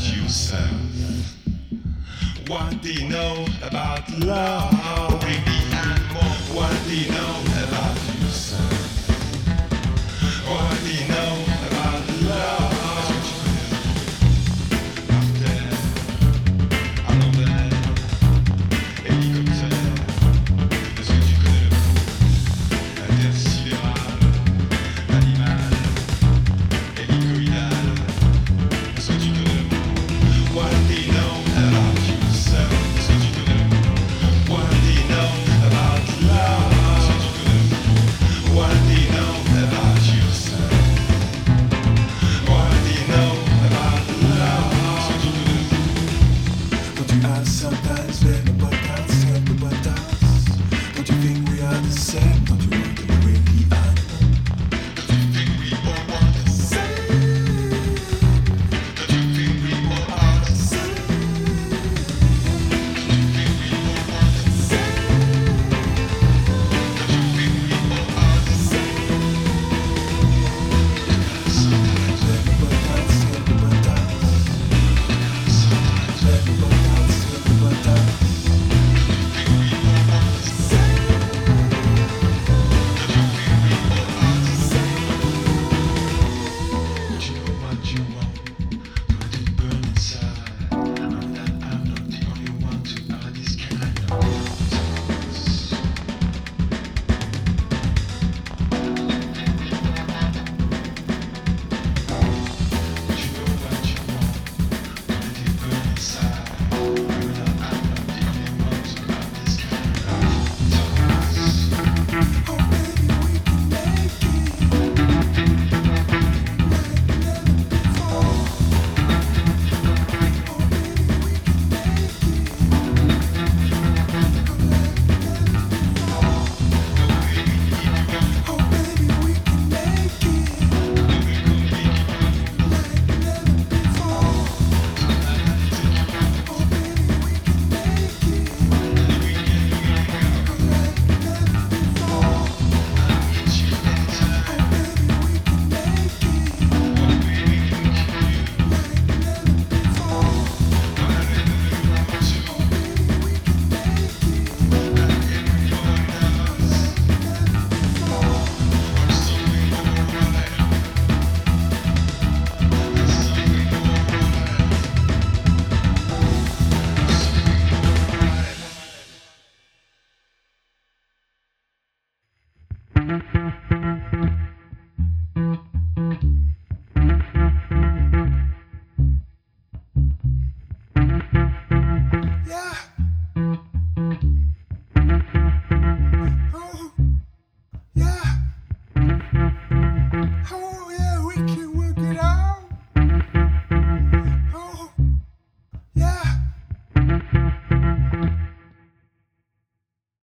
about yourself? What do you know about love? What do you know about yourself?